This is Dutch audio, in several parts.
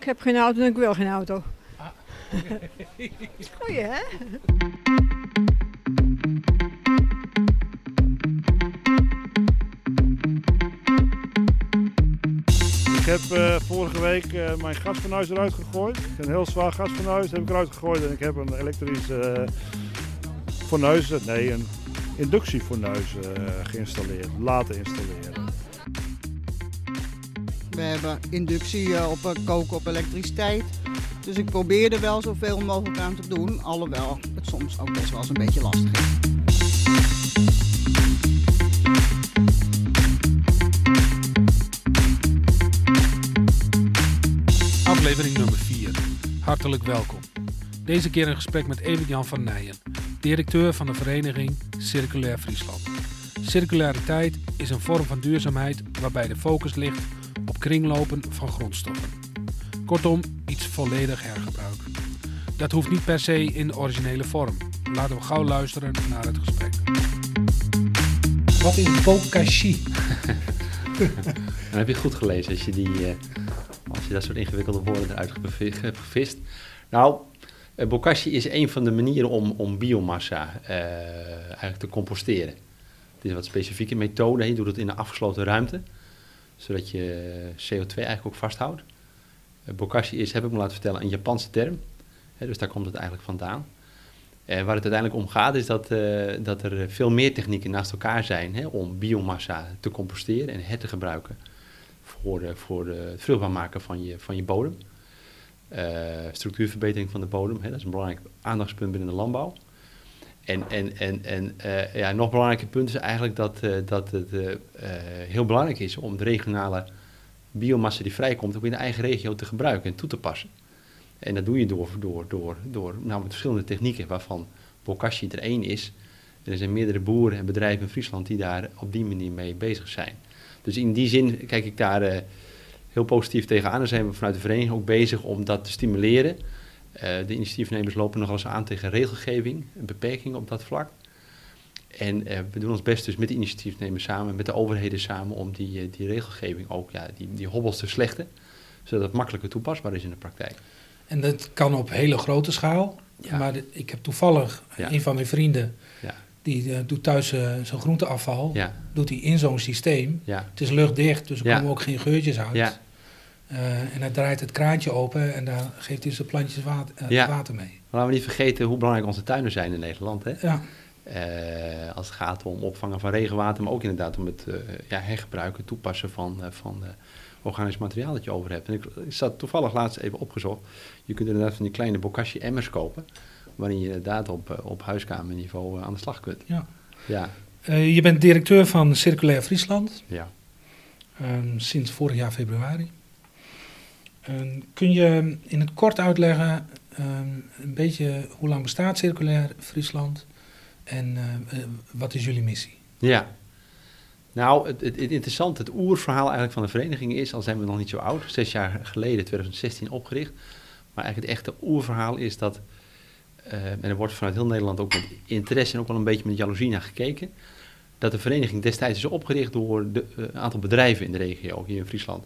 Ik heb geen auto en ik wil geen auto. Ah, Goeie, hè? Ik heb uh, vorige week uh, mijn gasfornuis eruit gegooid. Een heel zwaar gasfornuis heb ik eruit gegooid en ik heb een elektrische uh, fornuis, nee, een inductiefornuis geïnstalleerd, laten installeren. We hebben inductie op koken op elektriciteit. Dus ik probeer er wel zoveel mogelijk aan te doen, alhoewel het soms ook best wel eens een beetje lastig is. Aflevering nummer 4. Hartelijk welkom. Deze keer een gesprek met Evert-Jan van Nijen, directeur van de vereniging Circulair Friesland. Circulariteit is een vorm van duurzaamheid waarbij de focus ligt op kringlopen van grondstoffen. Kortom, iets volledig hergebruik. Dat hoeft niet per se in de originele vorm. Laten we gauw luisteren naar het gesprek. Wat is bokashi? Dan heb je goed gelezen als je, die, eh, als je dat soort ingewikkelde woorden eruit hebt gevist. Nou, eh, bokashi is een van de manieren om, om biomassa uh, eigenlijk te composteren. Het is een wat specifieke methode. Je doet het in een afgesloten ruimte, zodat je CO2 eigenlijk ook vasthoudt. Eh, bokashi is, heb ik me laten vertellen, een Japanse term. dus daar komt het eigenlijk vandaan. En waar het uiteindelijk om gaat is dat, uh, dat er veel meer technieken naast elkaar zijn om biomassa te composteren en her te gebruiken voor, de, voor het vruchtbaar maken van je, van je bodem. Uh, structuurverbetering van de bodem, dat is een belangrijk aandachtspunt binnen de landbouw. En, en, en, en uh, ja, nog belangrijker punt is eigenlijk dat, dat het heel belangrijk is om de regionale biomassa die vrijkomt ook in de eigen regio te gebruiken en toe te passen. En dat doe je door, door, door, door nou, met verschillende technieken, waarvan bokashi er één is. er zijn meerdere boeren en bedrijven in Friesland die daar op die manier mee bezig zijn. Dus in die zin kijk ik daar heel positief tegenaan. En zijn we vanuit de vereniging ook bezig om dat te stimuleren. Uh, de initiatiefnemers lopen nogal eens aan tegen regelgeving en beperkingen op dat vlak. En uh, we doen ons best dus met de initiatiefnemers samen, met de overheden samen, om die, uh, die regelgeving ook, ja, die, die hobbels te slechten, zodat het makkelijker toepasbaar is in de praktijk. En dat kan op hele grote schaal. Ja. Maar de, ik heb toevallig ja. een van mijn vrienden, ja. die uh, doet thuis zijn groenteafval, doet hij in zo'n systeem. Het is luchtdicht, dus er komen ook geen geurtjes uit. En hij draait het kraantje open en daar geeft hij zijn plantjes water, water mee. Maar laten we niet vergeten hoe belangrijk onze tuinen zijn in Nederland. Hè? Ja. Uh, als het gaat om opvangen van regenwater, maar ook inderdaad om het ja, hergebruiken, toepassen van, van organisch materiaal dat je over hebt. En ik, ik zat toevallig laatst even opgezocht. Je kunt inderdaad van die kleine bokashi emmers kopen, waarin je inderdaad op, op huiskamerniveau aan de slag kunt. Ja. ja. je bent directeur van Circulair Friesland. Ja. Um, sinds vorig jaar februari. Um, kun je in het kort uitleggen um, een beetje hoe lang bestaat Circulair Friesland? En uh, wat is jullie missie? Ja, nou, het, het, het, interessante, het oerverhaal eigenlijk van de vereniging is, al zijn we nog niet zo oud, zes jaar geleden, 2016 opgericht. Maar eigenlijk het echte oerverhaal is dat, uh, en er wordt vanuit heel Nederland ook met interesse en ook wel een beetje met jaloezie naar gekeken, dat de vereniging destijds is opgericht door een uh, aantal bedrijven in de regio, hier in Friesland.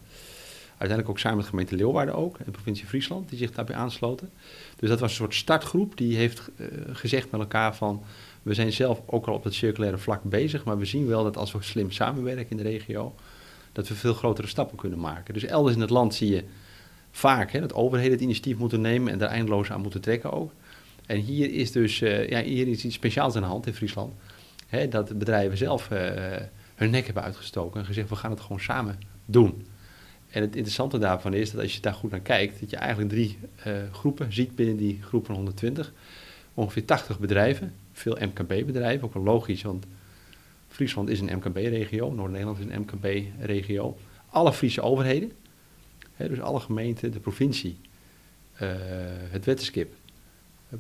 Uiteindelijk ook samen met de gemeente Leeuwarden ook, en de provincie Friesland, die zich daarbij aansloten. Dus dat was een soort startgroep die heeft gezegd met elkaar van, we zijn zelf ook al op het circulaire vlak bezig, maar we zien wel dat als we slim samenwerken in de regio, dat we veel grotere stappen kunnen maken. Dus elders in het land zie je vaak hè, dat overheden het initiatief moeten nemen en daar eindeloos aan moeten trekken ook. En hier is dus uh, ja, hier is iets speciaals aan de hand in Friesland. Hè, dat bedrijven zelf uh, hun nek hebben uitgestoken en gezegd, we gaan het gewoon samen doen. En het interessante daarvan is dat als je daar goed naar kijkt, dat je eigenlijk drie uh, groepen ziet binnen die groep van 120. Ongeveer 80 bedrijven veel MKB-bedrijven, ook wel logisch, want Friesland is een MKB-regio, Noord-Nederland is een MKB-regio. Alle Friese overheden, hè, dus alle gemeenten, de provincie, uh, het wetenskip,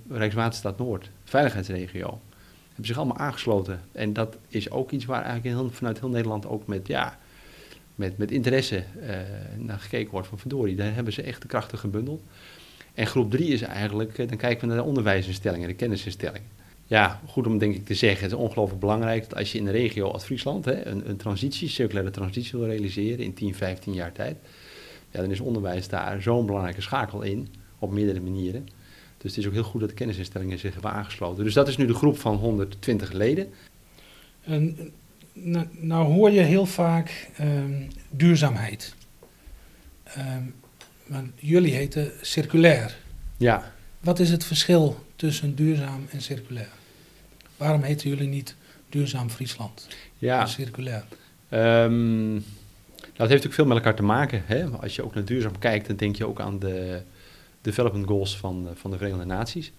Rijkswaterstaat Noord, veiligheidsregio, hebben zich allemaal aangesloten. En dat is ook iets waar eigenlijk heel, vanuit heel Nederland ook met, ja, met, met interesse uh, naar gekeken wordt van verdorie. Daar hebben ze echt de krachten gebundeld. En groep drie is eigenlijk, eh, dan kijken we naar de onderwijsinstellingen, de kennisinstellingen ja, goed om denk ik te zeggen, het is ongelooflijk belangrijk dat als je in een regio als Friesland hè, een, een transitie, circulaire transitie wil realiseren in 10, 15 jaar tijd, ja, dan is onderwijs daar zo'n belangrijke schakel in, op meerdere manieren. Dus het is ook heel goed dat de kennisinstellingen zich hebben aangesloten. Dus dat is nu de groep van 120 leden. En, nou, nou hoor je heel vaak ehm, duurzaamheid. Ehm, maar jullie heten circulair. Ja, Wat is het verschil tussen duurzaam en circulair? Waarom heten jullie niet duurzaam Friesland? ja. circulair. Nou, het heeft natuurlijk veel met elkaar te maken. Hè? Als je ook naar duurzaam kijkt, dan denk je ook aan de development goals van, van de Verenigde Naties.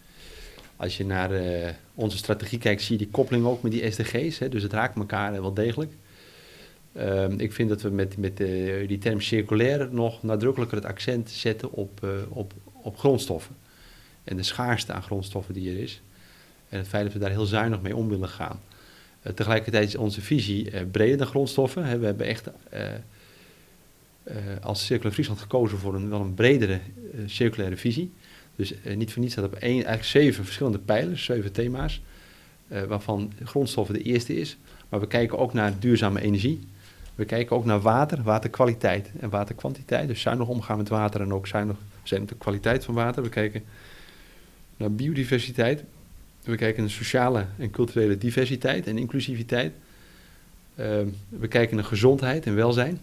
Als je naar eh, onze strategie kijkt, zie je die koppeling ook met die SDG's. Hè? Dus het raakt elkaar eh, wel degelijk. Ehm, ik vind dat we met, met eh, die term circulair nog nadrukkelijker het accent zetten op, op, op grondstoffen. En de schaarste aan grondstoffen die er is. En het feit dat we daar heel zuinig mee om willen gaan. Tegelijkertijd is onze visie breder dan grondstoffen. Hè. We hebben echt als Circulair Friesland gekozen voor een wel een bredere circulaire visie. Dus eh, niet voor niets staat op één, eigenlijk zeven verschillende pijlers, zeven thema's, eh, waarvan grondstoffen de eerste is. Maar we kijken ook naar duurzame energie. We kijken ook naar water, waterkwaliteit en waterkwantiteit. Dus zuinig omgaan met water en ook zuinig zijn op de kwaliteit van water. We kijken naar biodiversiteit. We kijken naar sociale en culturele diversiteit en inclusiviteit. Ehm, we kijken naar gezondheid en welzijn.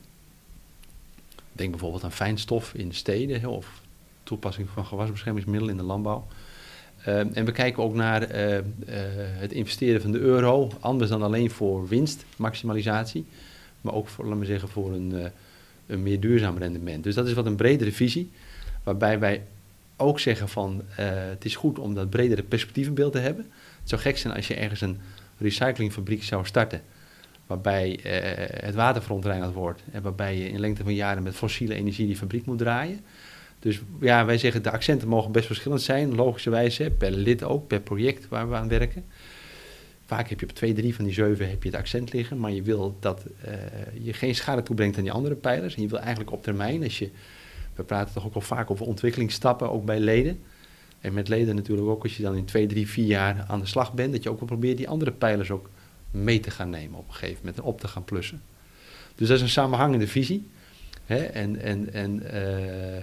Denk bijvoorbeeld aan fijnstof in de steden of toepassing van gewasbeschermingsmiddelen in de landbouw. Ehm, en we kijken ook naar eh, eh, het investeren van de euro, anders dan alleen voor winstmaximalisatie, maar ook voor, laten we zeggen, voor een, eh, een meer duurzaam rendement. Dus dat is wat een bredere visie, waarbij wij ook zeggen van eh, het is goed om dat bredere perspectiefbeeld te hebben. Het zou gek zijn als je ergens een recyclingfabriek zou starten, waarbij eh, het water verontreinigd wordt en waarbij je in lengte van jaren met fossiele energie die fabriek moet draaien. Dus ja, wij zeggen de accenten mogen best verschillend zijn, logischerwijze, per lid ook, per project waar we aan werken. Vaak heb je op twee, drie van die zeven heb je het accent liggen, maar je wil dat eh, je geen schade toebrengt aan die andere pijlers. En je wil eigenlijk op termijn, als je, we praten toch ook al vaak over ontwikkelingsstappen, ook bij leden. En met leden natuurlijk ook, als je dan in twee, drie, vier jaar aan de slag bent, dat je ook wel probeert die andere pijlers ook mee te gaan nemen op een gegeven moment en op te gaan plussen. Dus dat is een samenhangende visie. Hè? En, en, en eh,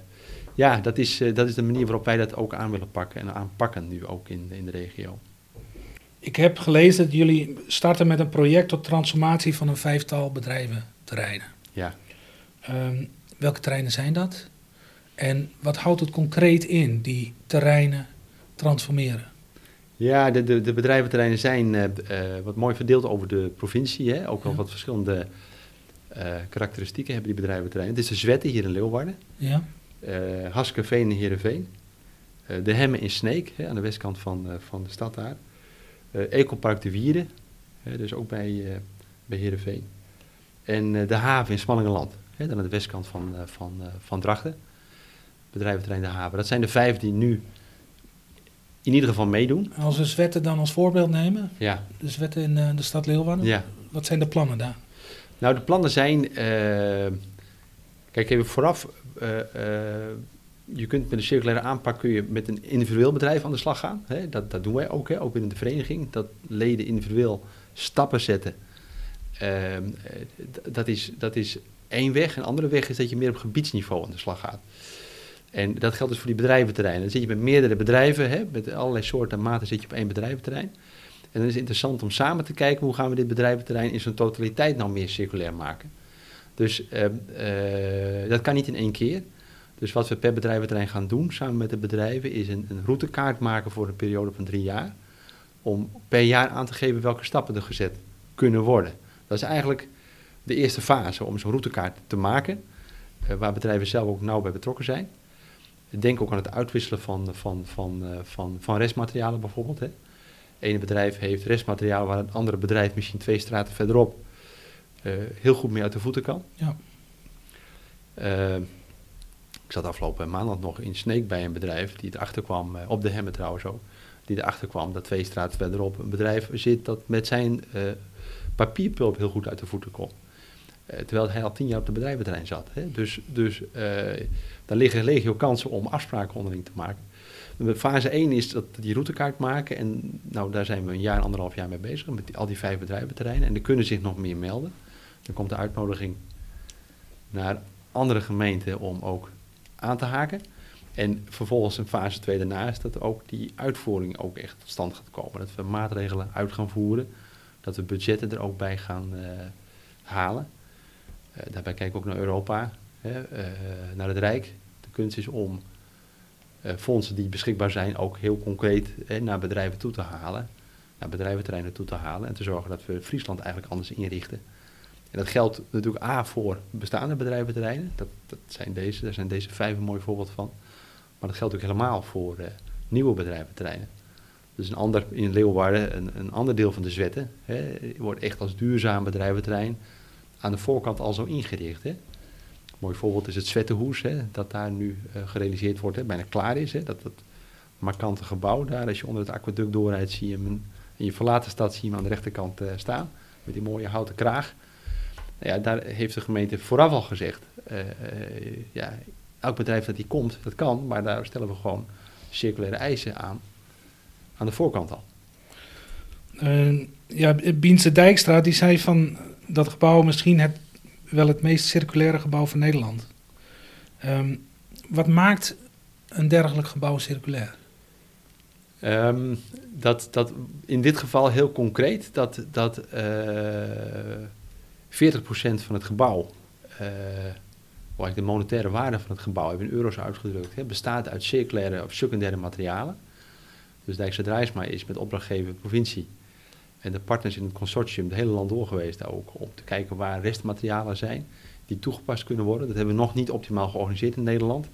ja, dat is, eh, dat is de manier waarop wij dat ook aan willen pakken en aanpakken nu ook in, in de regio. Ik heb gelezen dat jullie starten met een project tot transformatie van een vijftal bedrijven terreinen. Ja. Ehm, welke terreinen zijn dat? En wat houdt het concreet in, die terreinen transformeren? Ja, de, de, de bedrijventerreinen zijn eh, eh, wat mooi verdeeld over de provincie. Hè? Ook wel Ja. wat verschillende karakteristieken hebben die bedrijventerreinen. Het is de Zwetten hier in Leeuwarden, Ja? Eh Haskeveen in Heerenveen, eh, de Hemmen in Sneek, hè, aan de westkant van, eh, van de stad daar. Ecopark de Wieren, hè, dus ook bij, bij Heerenveen. En de haven in Smallingenland, hè, dan aan de westkant van, van, van Drachten. Bedrijventerrein De Haven. Dat zijn de vijf die nu in ieder geval meedoen. Als we Zwetten dan als voorbeeld nemen, Ja, de Zwetten in de stad Leeuwarden, ja. wat zijn de plannen daar? Nou, de plannen zijn. kijk, even vooraf. Eh, eh, je kunt met een circulaire aanpak kun je met een individueel bedrijf aan de slag gaan. Hè? Dat, dat doen wij ook, hè? ook binnen de vereniging. Dat leden individueel stappen zetten. Ehm, eh, dat, is, dat is één weg. Een andere weg is dat je meer op gebiedsniveau aan de slag gaat. En dat geldt dus voor die bedrijventerreinen. Dan zit je met meerdere bedrijven, hè? met allerlei soorten en maten zit je op één bedrijventerrein. En dan is het interessant om samen te kijken hoe gaan we dit bedrijventerrein in zijn totaliteit nou meer circulair maken. Dus eh, eh, dat kan niet in één keer. Dus wat we per bedrijventerrein gaan doen samen met de bedrijven is een, een routekaart maken voor een periode van drie jaar. Om per jaar aan te geven welke stappen er gezet kunnen worden. Dat is eigenlijk de eerste fase om zo'n routekaart te maken. eh, waar bedrijven zelf ook nauw bij betrokken zijn. Denk ook aan het uitwisselen van, van, van, eh, van, van restmaterialen bijvoorbeeld. Hè. Bedrijf heeft restmateriaal waar een andere bedrijf misschien twee straten verderop heel goed mee uit de voeten kan. Ja. Eh, ik zat afgelopen maandag nog in Sneek bij een bedrijf die erachter kwam, eh, op de Hemmen trouwens ook, die erachter kwam dat twee straten verderop een bedrijf zit dat met zijn eh, papierpulp heel goed uit de voeten komt. Eh, terwijl hij al tien jaar op de bedrijventerrein zat. Hè. Dus, dus eh, daar liggen legio kansen om afspraken onderling te maken. Fase 1 is dat die routekaart maken. En nou, daar zijn we een jaar, anderhalf jaar mee bezig. Met die- al die vijf bedrijventerreinen. En er kunnen zich nog meer melden. Dan komt de uitnodiging naar andere gemeenten om ook aan te haken. En vervolgens een fase 2 daarna is dat ook die uitvoering ook echt tot stand gaat komen. Dat we maatregelen uit gaan voeren, dat we budgetten er ook bij gaan uh, halen. Uh, daarbij kijken we ook naar Europa, hè, uh, naar het Rijk. De kunst is om fondsen die beschikbaar zijn ook heel concreet naar bedrijven toe te halen. Naar bedrijventerreinen toe te halen en te zorgen dat we Friesland eigenlijk anders inrichten. En dat geldt natuurlijk A voor bestaande bedrijventerreinen. Dat, dat zijn deze, daar zijn deze vijf een mooi voorbeeld van. Maar dat geldt ook helemaal voor uh, nieuwe bedrijventerreinen. Dus een ander, in Leeuwarden, een, een ander deel van de zwetten, hè, wordt echt als duurzaam bedrijventerrein aan de voorkant al zo ingericht. Hè. Een mooi voorbeeld is het Zwettenhoes, hè, dat daar nu uh, gerealiseerd wordt, hè, bijna klaar is. Hè, dat, dat markante gebouw daar, als je onder het aquaduct doorrijdt, zie je hem, in je verlaten stad zie je hem aan de rechterkant uh, staan, met die mooie houten kraag. Nou ja, daar heeft de gemeente vooraf al gezegd, ja, elk bedrijf dat die komt, dat kan, maar daar stellen we gewoon circulaire eisen aan, aan de voorkant al. Uh, ja, Biense Dijkstra die zei van dat gebouw misschien het, wel het meest circulaire gebouw van Nederland. Um, wat maakt een dergelijk gebouw circulair? Um, dat, dat in dit geval heel concreet dat, dat uh, 40% van het gebouw uh, waar de monetaire waarde van het gebouw, in euro's uitgedrukt, hè, bestaat uit circulaire of secundaire materialen. Dus Dijkse Drijsma is met opdrachtgever provincie en de partners in het consortium het hele land door geweest ook om te kijken waar restmaterialen zijn die toegepast kunnen worden. Dat hebben we nog niet optimaal georganiseerd in Nederland.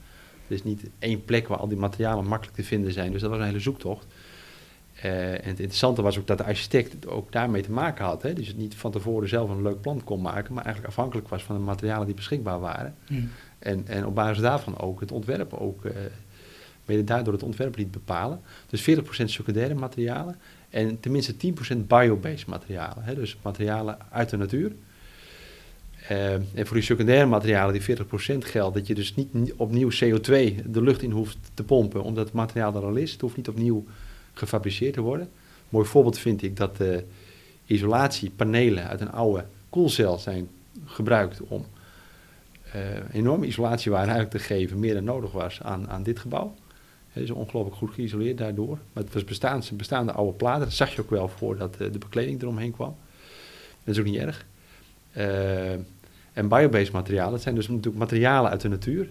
Er is niet één plek waar al die materialen makkelijk te vinden zijn, dus dat was een hele zoektocht. Uh, en het interessante was ook dat de architect ook daarmee te maken had. Hè? Dus het niet van tevoren zelf een leuk plan kon maken, maar eigenlijk afhankelijk was van de materialen die beschikbaar waren. En, en op basis daarvan ook het ontwerp ook, uh, mede daardoor het ontwerp liet bepalen. Dus 40% secundaire materialen en tenminste 10% biobased materialen. Hè? Dus materialen uit de natuur. Uh, en voor die secundaire materialen, die 40% geldt, dat je dus niet opnieuw CO2 de lucht in hoeft te pompen, omdat het materiaal er al is. Het hoeft niet opnieuw gefabriceerd te worden. Een mooi voorbeeld vind ik dat isolatiepanelen uit een oude koelcel zijn gebruikt om uh, enorme isolatiewaarde eigenlijk te geven, meer dan nodig was aan, aan dit gebouw. Het is ongelooflijk goed geïsoleerd daardoor. Maar het was bestaande, bestaande oude platen. Dat zag je ook wel voordat uh, de bekleding eromheen kwam. Dat is ook niet erg. Uh, en biobased materialen, dat zijn dus natuurlijk materialen uit de natuur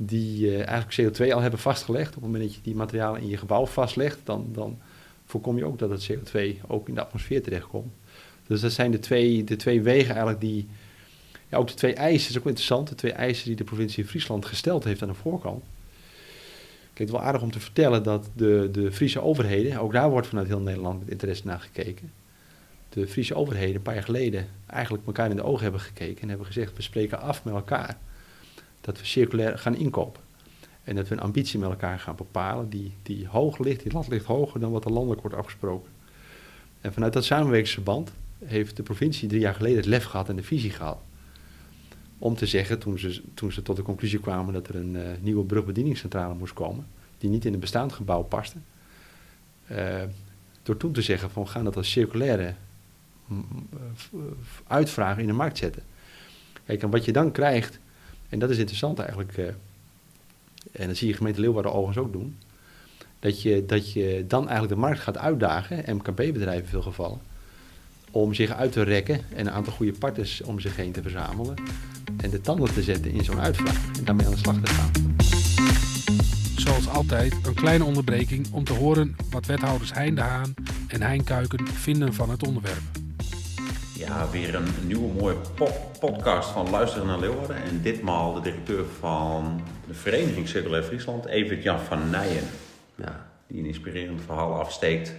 die uh, eigenlijk CO2 al hebben vastgelegd. Op het moment dat je die materialen in je gebouw vastlegt, dan, dan voorkom je ook dat het CO2 ook in de atmosfeer terechtkomt. Dus dat zijn de twee, de twee wegen eigenlijk die, ja, ook de twee eisen, is ook interessant, de twee eisen die de provincie Friesland gesteld heeft aan de voorkant. Kijk, het wel aardig om te vertellen dat de, de Friese overheden, ook daar wordt vanuit heel Nederland met interesse naar gekeken. De Friese overheden een paar jaar geleden eigenlijk elkaar in de ogen hebben gekeken en hebben gezegd, we spreken af met elkaar dat we circulair gaan inkopen. En dat we een ambitie met elkaar gaan bepalen die, die hoog ligt, die lat ligt hoger dan wat er landelijk wordt afgesproken. En vanuit dat samenwerkingsverband heeft de provincie drie jaar geleden het lef gehad en de visie gehad. Om te zeggen, toen ze, toen ze tot de conclusie kwamen dat er een uh, nieuwe brugbedieningscentrale moest komen, die niet in het bestaand gebouw paste, uh, door toen te zeggen van gaan dat als circulaire uitvragen in de markt zetten. Kijk, en wat je dan krijgt, en dat is interessant eigenlijk. Uh, en dat zie je gemeente Leeuwarden overigens ook doen. Dat je, dat je dan eigenlijk de markt gaat uitdagen, MKB-bedrijven in veel gevallen, om zich uit te rekken en een aantal goede partners om zich heen te verzamelen. En de tanden te zetten in zo'n uitvraag en daarmee aan de slag te gaan. Zoals altijd een kleine onderbreking om te horen wat wethouders Hein de Haan en Hein Kuiken vinden van het onderwerp. Ja, weer een nieuwe mooie podcast van Luisteren naar Leeuwarden. En ditmaal de directeur van de Vereniging Circulair Friesland, Evert Jan van Nijen. Ja, die een inspirerend verhaal afsteekt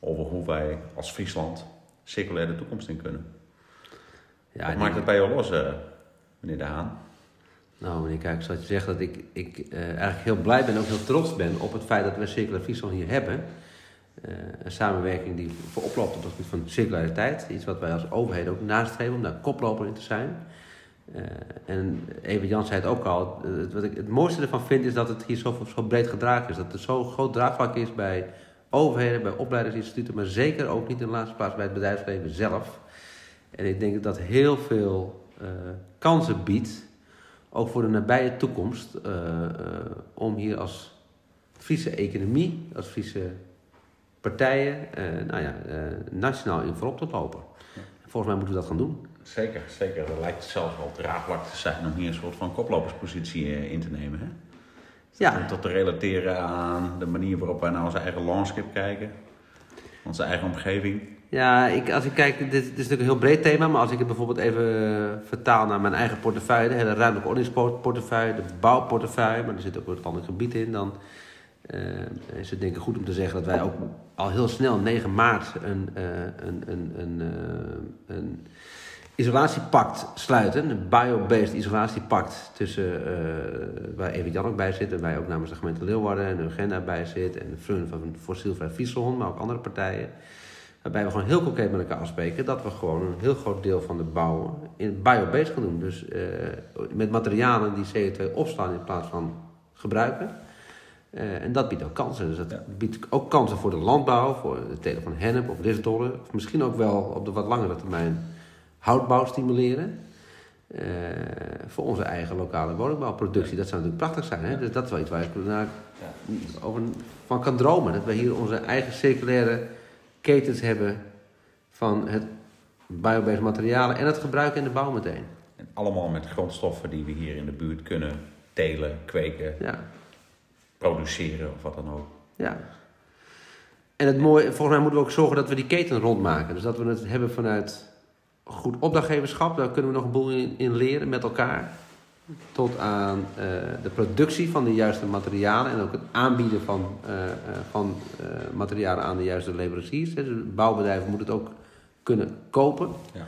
over hoe wij als Friesland circulair de toekomst in kunnen. Ja, Wat maakt het bij jou los, uh, meneer De Haan? Nou, meneer Kijk, ik zal je zeggen dat ik, ik uh, eigenlijk heel blij ben en ook heel trots ben op het feit dat we Circulair Friesland hier hebben. Uh, een samenwerking die voorop loopt op het gebied van circulariteit. Iets wat wij als overheid ook nastreven om daar koploper in te zijn. Uh, en Even Jan zei het ook al. Het, wat ik het mooiste ervan vind is dat het hier zo, zo breed gedragen is. Dat er zo groot draagvlak is bij overheden, bij opleidingsinstituten, maar zeker ook niet in de laatste plaats bij het bedrijfsleven zelf. En ik denk dat heel veel kansen biedt, ook voor de nabije toekomst, om hier als Friese economie, als Friese partijen, nou ja, nationaal in voorop te lopen. Volgens mij moeten we dat gaan doen. Zeker, zeker. Er lijkt zelfs wel draagvlak te zijn om hier een soort van koploperspositie in te nemen. Hè? Ja. Om tot te relateren aan de manier waarop wij naar onze eigen landscape kijken. Onze eigen omgeving. Ja, ik, als ik kijk, dit, dit, is natuurlijk een heel breed thema, maar als ik het bijvoorbeeld even vertaal naar mijn eigen portefeuille, de hele ruimtelijke ordeningsportefeuille, de bouwportefeuille, maar er zit ook een ander gebied in, dan uh, is het denk ik goed om te zeggen dat wij ook al heel snel, 9 maart, een, uh, een, een, een, uh, een isolatiepact sluiten. Een bio-based isolatiepact tussen, waar Evert Jan ook bij zit en wij ook namens de gemeente Leeuwarden en de Agenda bij zit en de Frun van Fossielvrij Frieselhond, maar ook andere partijen. Waarbij we gewoon heel concreet met elkaar afspreken dat we gewoon een heel groot deel van de bouw in bio-based gaan doen. Dus met materialen die CO2 opslaan in plaats van gebruiken. Uh, en dat biedt ook kansen. Dus dat ja. biedt ook kansen voor de landbouw, voor het telen van hennep of risdollen. Of misschien ook wel op de wat langere termijn houtbouw stimuleren. Uh, voor onze eigen lokale woningbouwproductie. Dat zou natuurlijk prachtig zijn. Hè? Dus dat is wel iets waar ik naar, over, van kan dromen. Dat we hier onze eigen circulaire ketens hebben van het biobased materialen en het gebruik in de bouw meteen. En allemaal met grondstoffen die we hier in de buurt kunnen telen, kweken, ja. Produceren of wat dan ook. Ja. En het mooie, volgens mij moeten we ook zorgen dat we die keten rondmaken. Dus dat we het hebben vanuit goed opdrachtgeverschap, daar kunnen we nog een boel in, leren met elkaar. Tot aan uh, de productie van de juiste materialen en ook het aanbieden van, uh, van materialen aan de juiste leveranciers. Dus bouwbedrijven moeten het ook kunnen kopen. Ja.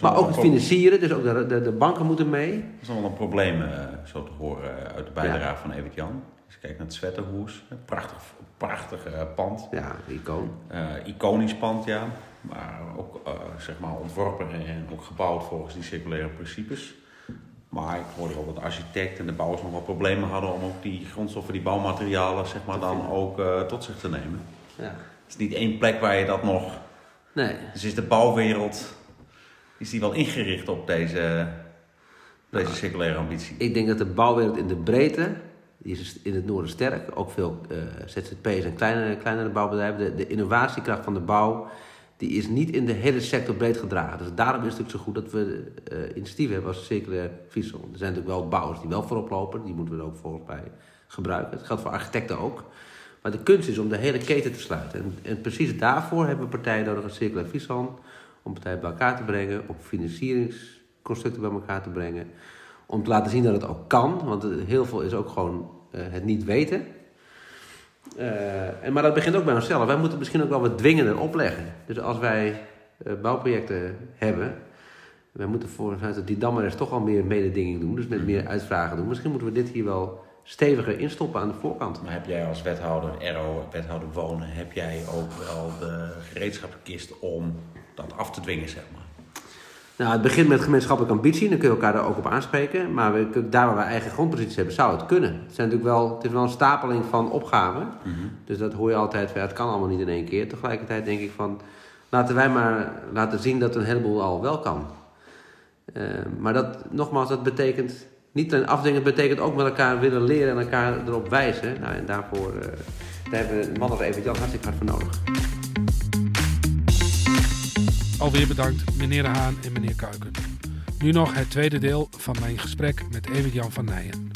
Maar ook het financieren, dus ook de, de, de, banken moeten mee. Dat is wel een probleem, zo te horen uit de bijdrage van Evert Jan. Als je kijkt naar het Zwetterhoes, prachtig, prachtig pand. Ja, icoon. iconisch pand, ja. Maar ook uh, zeg maar ontworpen en ook gebouwd volgens die circulaire principes. Maar ik hoorde wel dat de architect en de bouwers nog wel problemen hadden om ook die grondstoffen, die bouwmaterialen, zeg maar, dan ook uh, tot zich te nemen. Ja. Het is niet één plek waar je dat nog. Nee. Dus is de bouwwereld is die wel ingericht op deze, deze nou, circulaire ambitie? Ik denk dat de bouwwereld in de breedte, die is in het noorden sterk, ook veel uh, ZZP's en kleinere, kleinere bouwbedrijven, de, de innovatiekracht van de bouw die is niet in de hele sector breed gedragen. Dus daarom is het ook zo goed dat we uh, initiatieven hebben als circulair Friesel. Er zijn natuurlijk wel bouwers die wel voorop lopen, die moeten we er ook volgens mij gebruiken. Het geldt voor architecten ook. Maar de kunst is om de hele keten te sluiten. En, en precies daarvoor hebben we partijen nodig als circulair Friesland, om partijen bij elkaar te brengen, om financieringsconstructen bij elkaar te brengen. Om te laten zien dat het ook kan, want heel veel is ook gewoon het niet weten. Uh, en, maar dat begint ook bij onszelf. Wij moeten misschien ook wel wat dwingender opleggen. Dus als wij uh, bouwprojecten hebben, wij moeten vanuit die dammeres toch al meer mededinging doen, dus met meer uitvragen doen. Misschien moeten we dit hier wel steviger instoppen aan de voorkant. Maar heb jij als wethouder RO, wethouder wonen, heb jij ook wel de gereedschapkist om dat af te dwingen, zeg maar? Nou, het begint met gemeenschappelijke ambitie, dan kun je elkaar daar ook op aanspreken. Maar we, daar waar we eigen grondposities hebben, zou het kunnen. Het, zijn natuurlijk wel, het is wel een stapeling van opgaven. Mhm. Dus dat hoor je altijd, het kan allemaal niet in één keer. Tegelijkertijd denk ik van, laten wij maar laten zien dat een heleboel al wel kan. Uh, maar dat, nogmaals, dat betekent, niet een afdwingen, betekent ook met elkaar willen leren en elkaar erop wijzen. Nou, en daarvoor uh, daar hebben we mannen even Jan hartstikke hard voor nodig. Alweer bedankt meneer De Haan en meneer Kuiken. Nu nog het tweede deel van mijn gesprek met Evert-Jan van Nijen.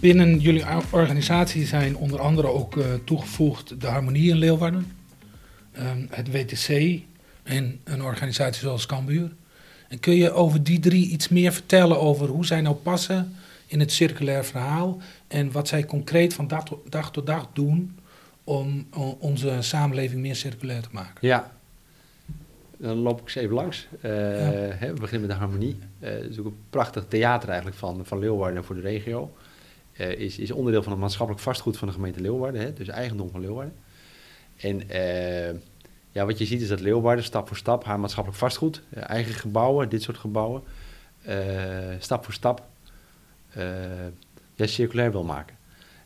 Binnen jullie organisatie zijn onder andere ook uh, toegevoegd de Harmonie in Leeuwarden, um, het WTC en een organisatie zoals Cambuur. En kun je over die drie iets meer vertellen over hoe zij nou passen in het circulair verhaal en wat zij concreet van dag tot dag, tot dag doen om onze samenleving meer circulair te maken? Ja, dan loop ik eens even langs. Uh, hè, we beginnen met de harmonie. Uh, het is ook een prachtig theater eigenlijk van, van Leeuwarden voor de regio. Uh, is, is onderdeel van het maatschappelijk vastgoed van de gemeente Leeuwarden. Hè, dus eigendom van Leeuwarden. En ja, wat je ziet is dat Leeuwarden stap voor stap haar maatschappelijk vastgoed, eigen gebouwen, dit soort gebouwen, stap voor stap ja, circulair wil maken.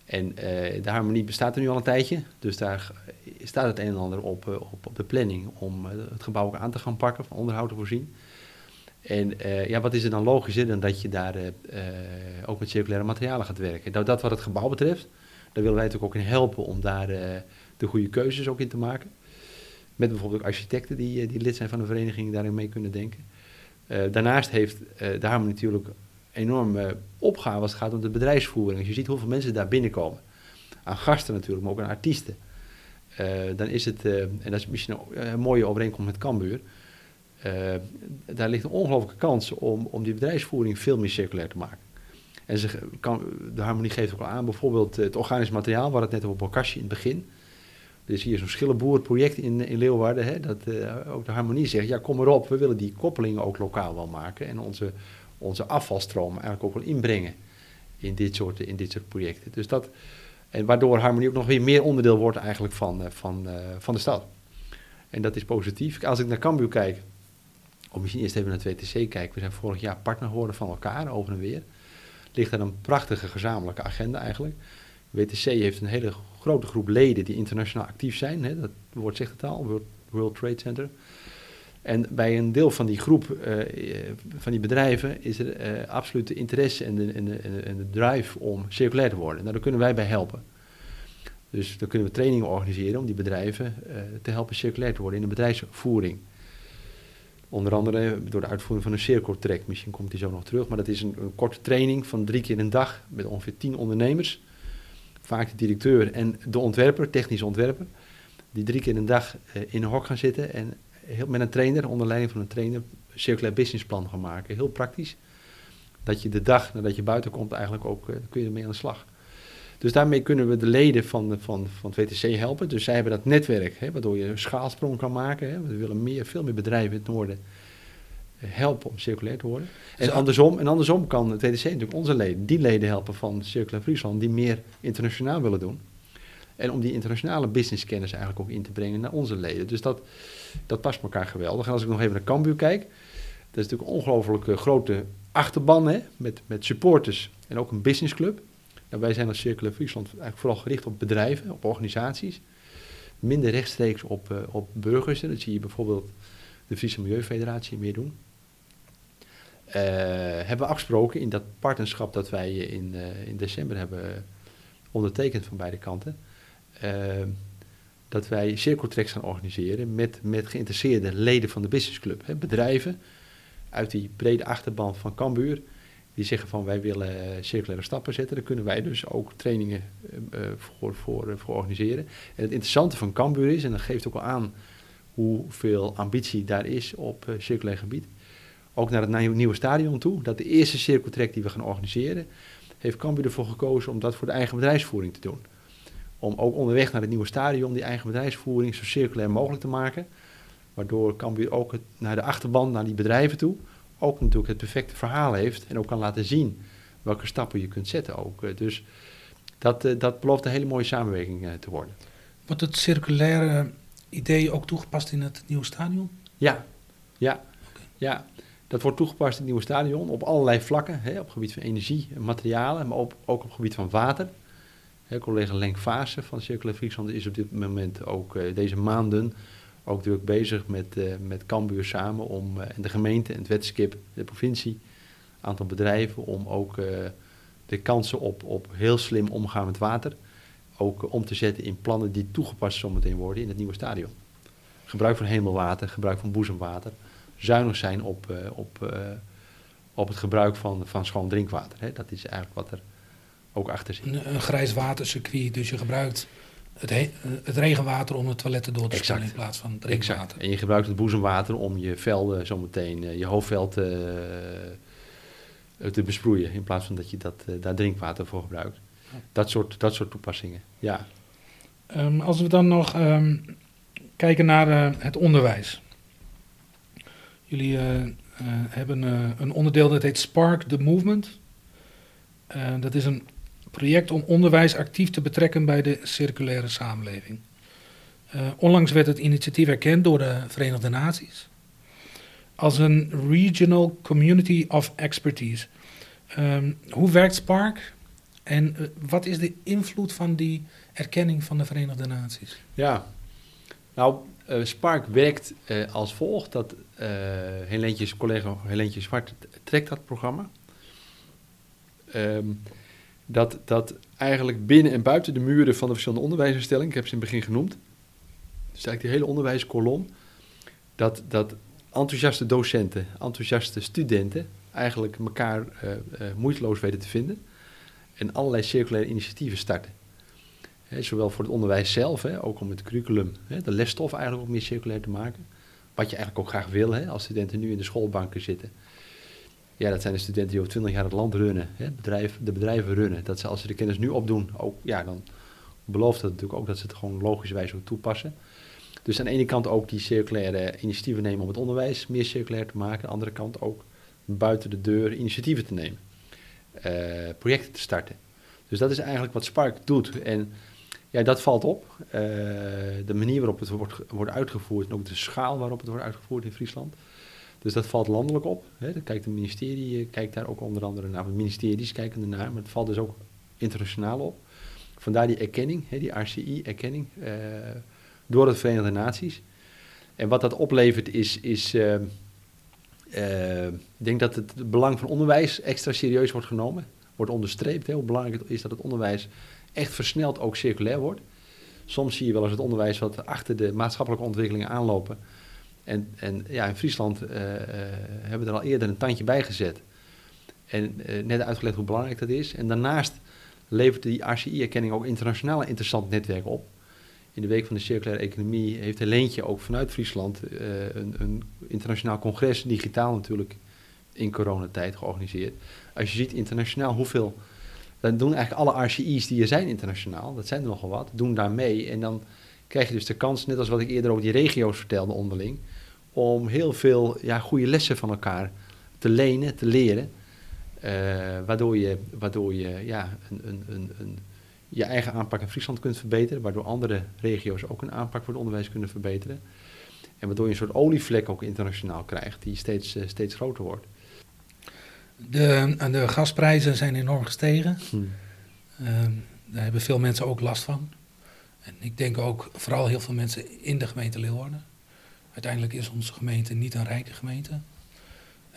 En de harmonie bestaat er nu al een tijdje, dus daar staat het een en ander op, op, op de planning om het gebouw ook aan te gaan pakken, van onderhoud te voorzien. En ja, wat is er dan logischer dan dat je daar ook met circulaire materialen gaat werken? Nou, dat wat het gebouw betreft, daar willen wij natuurlijk ook in helpen om daar de goede keuzes ook in te maken. Met bijvoorbeeld ook architecten die, die lid zijn van de vereniging daarin mee kunnen denken. daarnaast heeft de Harmonie natuurlijk enorme opgave als het gaat om de bedrijfsvoering. Als je ziet hoeveel mensen daar binnenkomen. Aan gasten natuurlijk, maar ook aan artiesten. dan is het, en dat is misschien een mooie overeenkomst met Cambuur daar ligt een ongelooflijke kans om, om die bedrijfsvoering veel meer circulair te maken. En ze kan, de harmonie geeft ook al aan, bijvoorbeeld het organisch materiaal, waar het net over Bokashi in het begin. Is hier zo'n schillenboerproject in, in Leeuwarden, hè, dat ook de harmonie zegt, ja kom erop, we willen die koppelingen ook lokaal wel maken en onze, onze afvalstroom eigenlijk ook wel inbrengen in dit soort, in dit soort projecten. Dus dat, en waardoor harmonie ook nog weer meer onderdeel wordt eigenlijk van, uh, van, van de stad. En dat is positief. Als ik naar Cambuur kijk, of misschien eerst even naar het WTC kijken. We zijn vorig jaar partner geworden van elkaar, over en weer. Ligt daar een prachtige gezamenlijke agenda eigenlijk. WTC heeft een hele grote groep leden die internationaal actief zijn. Hè, dat woord zegt het al, World Trade Center. En bij een deel van die groep, uh, van die bedrijven, is er uh, absolute interesse en de, en, de, en de, drive om circulair te worden. Nou, daar kunnen wij bij helpen. Dus dan kunnen we trainingen organiseren om die bedrijven uh, te helpen circulair te worden in de bedrijfsvoering. Onder andere door de uitvoering van een cirkeltrek. Misschien komt die zo nog terug. Maar dat is een, korte training van drie keer een dag met ongeveer tien ondernemers. Vaak de directeur en de ontwerper, technisch ontwerper. Die drie keer een dag in een hok gaan zitten en heel, met een trainer, onder leiding van een trainer, een circulair businessplan gaan maken. Heel praktisch. Dat je de dag nadat je buiten komt eigenlijk ook, uh, kun je ermee aan de slag. Dus daarmee kunnen we de leden van, de, van, van het WTC helpen. Dus zij hebben dat netwerk, hè, waardoor je een schaalsprong kan maken. Hè. We willen meer, veel meer bedrijven in het noorden eh, helpen om circulair te worden. En andersom, en andersom kan het WTC natuurlijk onze leden, die leden helpen van Circulair Friesland, die meer internationaal willen doen. En om die internationale businesskennis eigenlijk ook in te brengen naar onze leden. Dus dat, dat past elkaar geweldig. En als ik nog even naar Cambuur kijk, dat is natuurlijk een ongelooflijk grote achterban hè, met, met supporters en ook een businessclub. Nou, wij zijn als Circulair Friesland eigenlijk vooral gericht op bedrijven, op organisaties. Minder rechtstreeks op, uh, op burgers. Dat zie je bijvoorbeeld de Friese Milieufederatie meer doen. Uh, hebben we afgesproken in dat partnerschap dat wij in, in december hebben ondertekend van beide kanten. Dat wij cirkeltreks gaan organiseren met, met geïnteresseerde leden van de businessclub. Hè, bedrijven uit die brede achterban van Cambuur die zeggen van wij willen eh, circulaire stappen zetten. Daar kunnen wij dus ook trainingen uh, voor, voor, voor organiseren. En het interessante van Cambuur is, en dat geeft ook al aan hoeveel ambitie daar is op uh, circulair gebied. Ook naar het nieuwe stadion toe. Dat de eerste cirkeltrek die we gaan organiseren, heeft Cambuur ervoor gekozen om dat voor de eigen bedrijfsvoering te doen. Om ook onderweg naar het nieuwe stadion die eigen bedrijfsvoering zo circulair mogelijk te maken. Waardoor Cambuur ook het, naar de achterban, naar die bedrijven toe, ook natuurlijk het perfecte verhaal heeft en ook kan laten zien welke stappen je kunt zetten ook. Eh, dus dat, eh, dat belooft een hele mooie samenwerking eh, te worden. Wordt het circulaire idee ook toegepast in het nieuwe stadion? Ja, ja, ja. Dat wordt toegepast in het nieuwe stadion op allerlei vlakken. Hè, op het gebied van energie en materialen, maar ook, ook op het gebied van water. Collega Lenk Vaassen van Circulair Friesland is op dit moment ook deze maanden ook druk bezig met, uh, met Cambuur samen om, eh, en de gemeente en het wetskip, de provincie, een aantal bedrijven, om ook eh, de kansen op, op heel slim omgaan met water ook om te zetten in plannen die toegepast zometeen worden in het nieuwe stadion. Gebruik van hemelwater, gebruik van boezemwater, zuinig zijn op, op, op het gebruik van, van schoon drinkwater. Dat is eigenlijk wat er ook achter. Een, een grijs watercircuit, dus je gebruikt het, het, regenwater om de toilette door te spoelen in plaats van het. Exact. En je gebruikt het boezemwater om je velden zometeen, uh, je hoofdveld uh, te besproeien. In plaats van dat je dat, uh, daar drinkwater voor gebruikt. Dat, soort, dat soort toepassingen, ja. Um, als we dan nog um, kijken naar het onderwijs. Jullie hebben een onderdeel dat heet Spark the Movement. dat is een project om onderwijs actief te betrekken bij de circulaire samenleving. Uh, onlangs werd het initiatief erkend door de Verenigde Naties als een Regional Community of Expertise. Um, hoe werkt Spark en uh, wat is de invloed van die erkenning van de Verenigde Naties? Ja, nou, Uh, Spark werkt als volgt. Dat Helentjes, collega Helentje Zwart trekt dat programma. Um, dat, dat eigenlijk binnen en buiten de muren van de verschillende onderwijsinstellingen, ik heb ze in het begin genoemd, dus eigenlijk die hele onderwijskolom, dat, dat enthousiaste docenten, enthousiaste studenten eigenlijk elkaar moeiteloos weten te vinden en allerlei circulaire initiatieven starten zowel voor het onderwijs zelf, ook om het curriculum, de lesstof eigenlijk ook meer circulair te maken. Wat je eigenlijk ook graag wil als studenten nu in de schoolbanken zitten. Ja, dat zijn de studenten die over twintig jaar het land runnen, bedrijf, de bedrijven runnen. Dat ze als ze de kennis nu opdoen, ook, ja, dan belooft dat natuurlijk ook dat ze het gewoon logischerwijs ook toepassen. Dus aan de ene kant ook die circulaire initiatieven nemen om het onderwijs meer circulair te maken. Aan de andere kant ook buiten de deur initiatieven te nemen. Uh, projecten te starten. Dus dat is eigenlijk wat Spark doet. En ja, dat valt op. Uh, de manier waarop het wordt, wordt uitgevoerd en ook de schaal waarop het wordt uitgevoerd in Friesland. Dus dat valt landelijk op. Hè. Kijkt het ministerie eh, kijkt daar ook onder andere naar. De ministeries kijken ernaar, maar het valt dus ook internationaal op. Vandaar die erkenning, hè, die RCI-erkenning, uh, door de Verenigde Naties. En wat dat oplevert is, is uh, ik denk dat het belang van onderwijs extra serieus wordt genomen. Wordt onderstreept, hè, hoe belangrijk het is dat het onderwijs echt versneld ook circulair wordt. Soms zie je wel eens het onderwijs wat achter de maatschappelijke ontwikkelingen aanlopen. En, en ja, in Friesland uh, uh, hebben we er al eerder een tandje bij gezet. En uh, net uitgelegd hoe belangrijk dat is. En daarnaast levert die RCI-erkenning ook internationaal een interessant netwerk op. In de Week van de Circulaire Economie heeft Helentje ook vanuit Friesland een, een, internationaal congres, digitaal natuurlijk, in coronatijd georganiseerd. Als je ziet internationaal hoeveel dan doen eigenlijk alle RCI's die er zijn internationaal, dat zijn er nogal wat, doen daar mee. En dan krijg je dus de kans, net als wat ik eerder over die regio's vertelde onderling, om heel veel ja, goede lessen van elkaar te lenen, te leren. Uh, waardoor je, waardoor je ja, een, een, een, een, je eigen aanpak in Friesland kunt verbeteren, waardoor andere regio's ook een aanpak voor het onderwijs kunnen verbeteren. En waardoor je een soort olievlek ook internationaal krijgt, die steeds, uh, steeds groter wordt. De, de gasprijzen zijn enorm gestegen. Hmm. daar hebben veel mensen ook last van. En ik denk ook vooral heel veel mensen in de gemeente Leeuwarden. Uiteindelijk is onze gemeente niet een rijke gemeente.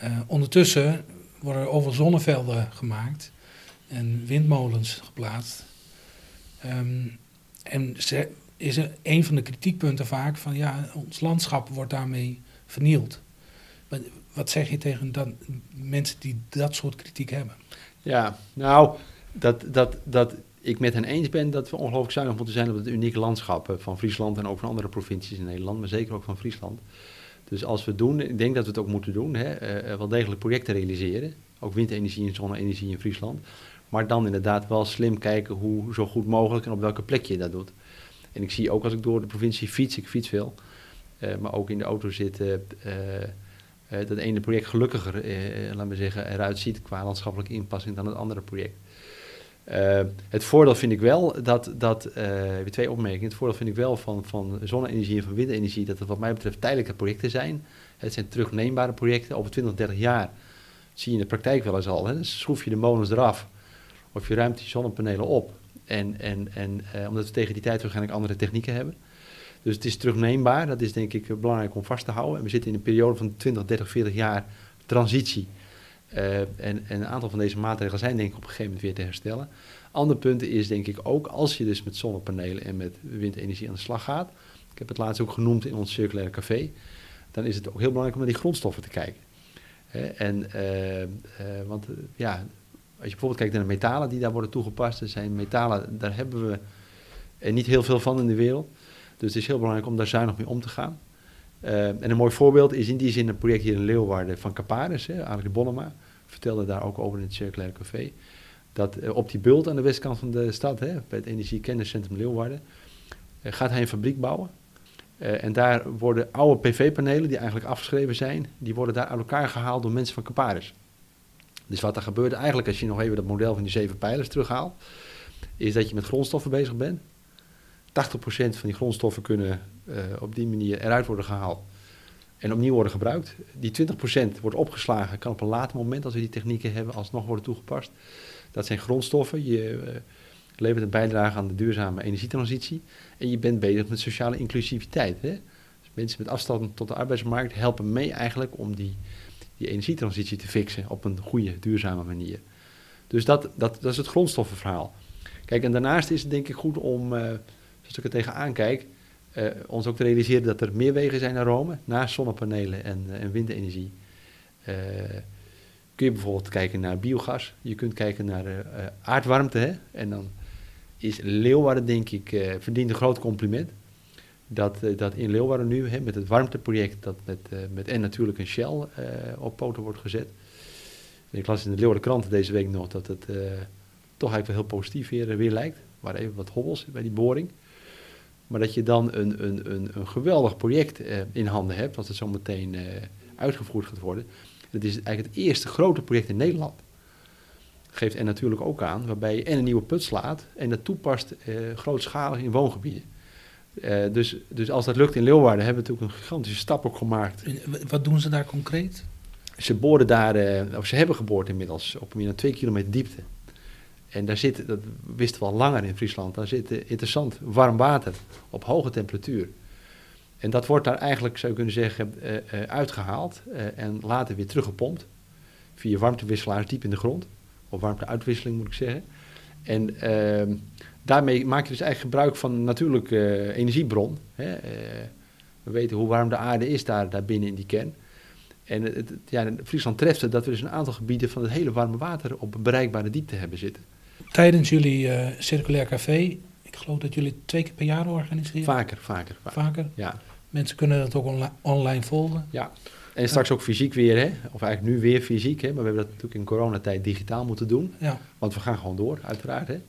Uh, ondertussen worden er overal zonnevelden gemaakt en windmolens geplaatst. Um, en ze, is er een van de kritiekpunten vaak van ja, ons landschap wordt daarmee vernield. Wat zeg je tegen dan, mensen die dat soort kritiek hebben? Ja, nou, dat, dat, dat ik met hen eens ben dat we ongelooflijk zuinig moeten zijn op het unieke landschap van Friesland en ook van andere provincies in Nederland, maar zeker ook van Friesland. Dus als we doen, ik denk dat we het ook moeten doen, hè, uh, wel degelijk projecten realiseren, ook windenergie en zonne-energie in Friesland, maar dan inderdaad wel slim kijken hoe zo goed mogelijk en op welke plek je dat doet. En ik zie ook als ik door de provincie fiets, ik fiets veel, maar ook in de auto zitten. Uh, dat ene project gelukkiger, laten we zeggen, eruit ziet qua landschappelijke inpassing dan het andere project. Uh, het voordeel vind ik wel dat, dat uh, twee opmerkingen. Het voordeel vind ik wel van, van zonne-energie en van windenergie dat het wat mij betreft tijdelijke projecten zijn. Het zijn terugneembare projecten. Over 20, 30 jaar zie je in de praktijk wel eens al. Hè. Dus schroef je de molens eraf of je ruimt die zonnepanelen op. En, en, en omdat we tegen die tijd waarschijnlijk andere technieken hebben. Dus het is terugneembaar. Dat is denk ik belangrijk om vast te houden. En we zitten in een periode van 20, 30, 40 jaar transitie. Uh, en, en, een aantal van deze maatregelen zijn denk ik op een gegeven moment weer te herstellen. Ander punt is denk ik ook als je dus met zonnepanelen en met windenergie aan de slag gaat. Ik heb het laatst ook genoemd in ons circulaire café. Dan is het ook heel belangrijk om naar die grondstoffen te kijken. en, uh, uh, want ja, als je bijvoorbeeld kijkt naar de metalen die daar worden toegepast. Er zijn metalen, daar hebben we niet heel veel van in de wereld. Dus het is heel belangrijk om daar zuinig mee om te gaan. Uh, en een mooi voorbeeld is in die zin een project hier in Leeuwarden van Caparis, hè, de Bonnema, vertelde daar ook over in het Circulaire Café. Dat uh, op die bult aan de westkant van de stad, hè, bij het Energiekenniscentrum Leeuwarden, uh, gaat hij een fabriek bouwen. en daar worden oude PV-panelen, die eigenlijk afgeschreven zijn, die worden daar uit elkaar gehaald door mensen van Caparis. Dus wat er gebeurt eigenlijk, als je nog even dat model van die zeven pijlers terughaalt, is dat je met grondstoffen bezig bent. 80% van die grondstoffen kunnen uh, op die manier eruit worden gehaald en opnieuw worden gebruikt. Die 20% wordt opgeslagen, kan op een later moment, als we die technieken hebben, alsnog worden toegepast. Dat zijn grondstoffen. Je uh, levert een bijdrage aan de duurzame energietransitie. En je bent bezig met sociale inclusiviteit. Hè? Dus mensen met afstand tot de arbeidsmarkt helpen mee eigenlijk om die, die energietransitie te fixen op een goede, duurzame manier. Dus dat, dat, dat is het grondstoffenverhaal. Kijk, en daarnaast is het denk ik goed om, uh, als ik er tegenaan kijk, uh, ons ook te realiseren dat er meer wegen zijn naar Rome, naast zonnepanelen en, uh, en windenergie. kun je bijvoorbeeld kijken naar biogas, je kunt kijken naar aardwarmte. Hè? En dan is Leeuwarden, denk ik, verdient een groot compliment. Dat, dat in Leeuwarden nu, hè, met het warmteproject, dat met, met en natuurlijk een Shell op poten wordt gezet. Ik las in de Leeuwarden kranten deze week nog dat het toch eigenlijk wel heel positief weer, weer lijkt. Waren even wat hobbels bij die boring. Maar dat je dan een, een, een, een geweldig project eh, in handen hebt, als het zo meteen eh, uitgevoerd gaat worden. Dat is eigenlijk het eerste grote project in Nederland. Geeft en natuurlijk ook aan, waarbij je en een nieuwe put slaat en dat toepast eh, grootschalig in woongebieden. Dus, dus als dat lukt in Leeuwarden, hebben we natuurlijk een gigantische stap ook gemaakt. Wat doen ze daar concreet? Ze boren daar, of ze hebben geboord inmiddels, op meer dan twee kilometer diepte. En daar zit, dat wisten we al langer in Friesland, daar zit interessant warm water op hoge temperatuur. En dat wordt daar eigenlijk, zou je kunnen zeggen, uh, uh, uitgehaald en later weer teruggepompt. Via warmtewisselaars diep in de grond. Of warmteuitwisseling moet ik zeggen. En ehm, daarmee maak je dus eigenlijk gebruik van een natuurlijke energiebron. Hè. we weten hoe warm de aarde is daar, daar binnen in die kern. En ja, Friesland treft het dat we dus een aantal gebieden van het hele warme water op bereikbare diepte hebben zitten tijdens jullie uh, circulair café, ik geloof dat jullie twee keer per jaar organiseren? Vaker, vaker. Vaker? Ja. Mensen kunnen dat ook onla online volgen? Ja. En straks ook fysiek weer, hè? of eigenlijk nu weer fysiek, hè? maar we hebben dat natuurlijk in coronatijd digitaal moeten doen. Ja. Want we gaan gewoon door, uiteraard. Hè?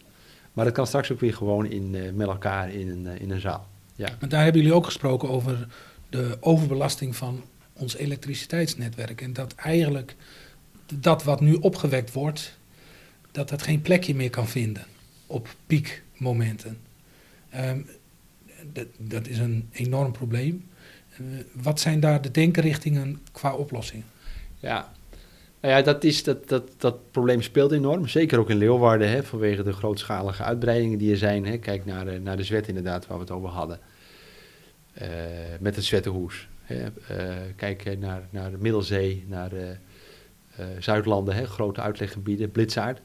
Maar dat kan straks ook weer gewoon in, uh, met elkaar in een, uh, in een zaal. Ja. Maar daar hebben jullie ook gesproken over de overbelasting van ons elektriciteitsnetwerk. En dat eigenlijk dat wat nu opgewekt wordt, dat het geen plekje meer kan vinden op piekmomenten. Um, dat, dat, is een enorm probleem. Uh, wat zijn daar de denkenrichtingen qua oplossing? Ja, nou ja, dat, is, dat, dat, dat probleem speelt enorm. Zeker ook in Leeuwarden, hè, vanwege de grootschalige uitbreidingen die er zijn. Hè. Kijk naar, de, naar de Zwet inderdaad, waar we het over hadden. Uh, met het Zwettenhoes. Hè. Uh, kijk naar, naar de Middelzee, naar Zuidlanden, hè, grote uitleggebieden, Blitzaard.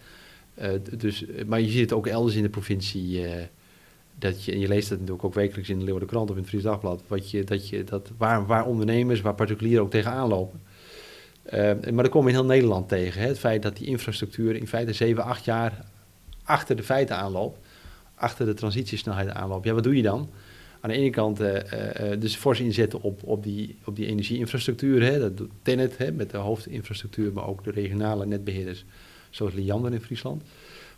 Uh, dus, maar je ziet het ook elders in de provincie. Uh, dat je, en je leest het natuurlijk ook wekelijks in de Leeuwarden Krant of in het Fries Dagblad. Wat je, dat je, dat, waar, waar ondernemers, waar particulieren ook tegenaan lopen. Uh, maar dat kom je in heel Nederland tegen. Hè? Het feit dat die infrastructuur in feite 7, 8 jaar achter de feiten aanloopt. Achter de transitiesnelheid aanloopt. Ja, wat doe je dan? Aan de ene kant dus fors inzetten op, op, die, op die energieinfrastructuur. Hè? Dat doet Tenet hè, met de hoofdinfrastructuur, maar ook de regionale netbeheerders zoals Liander in Friesland.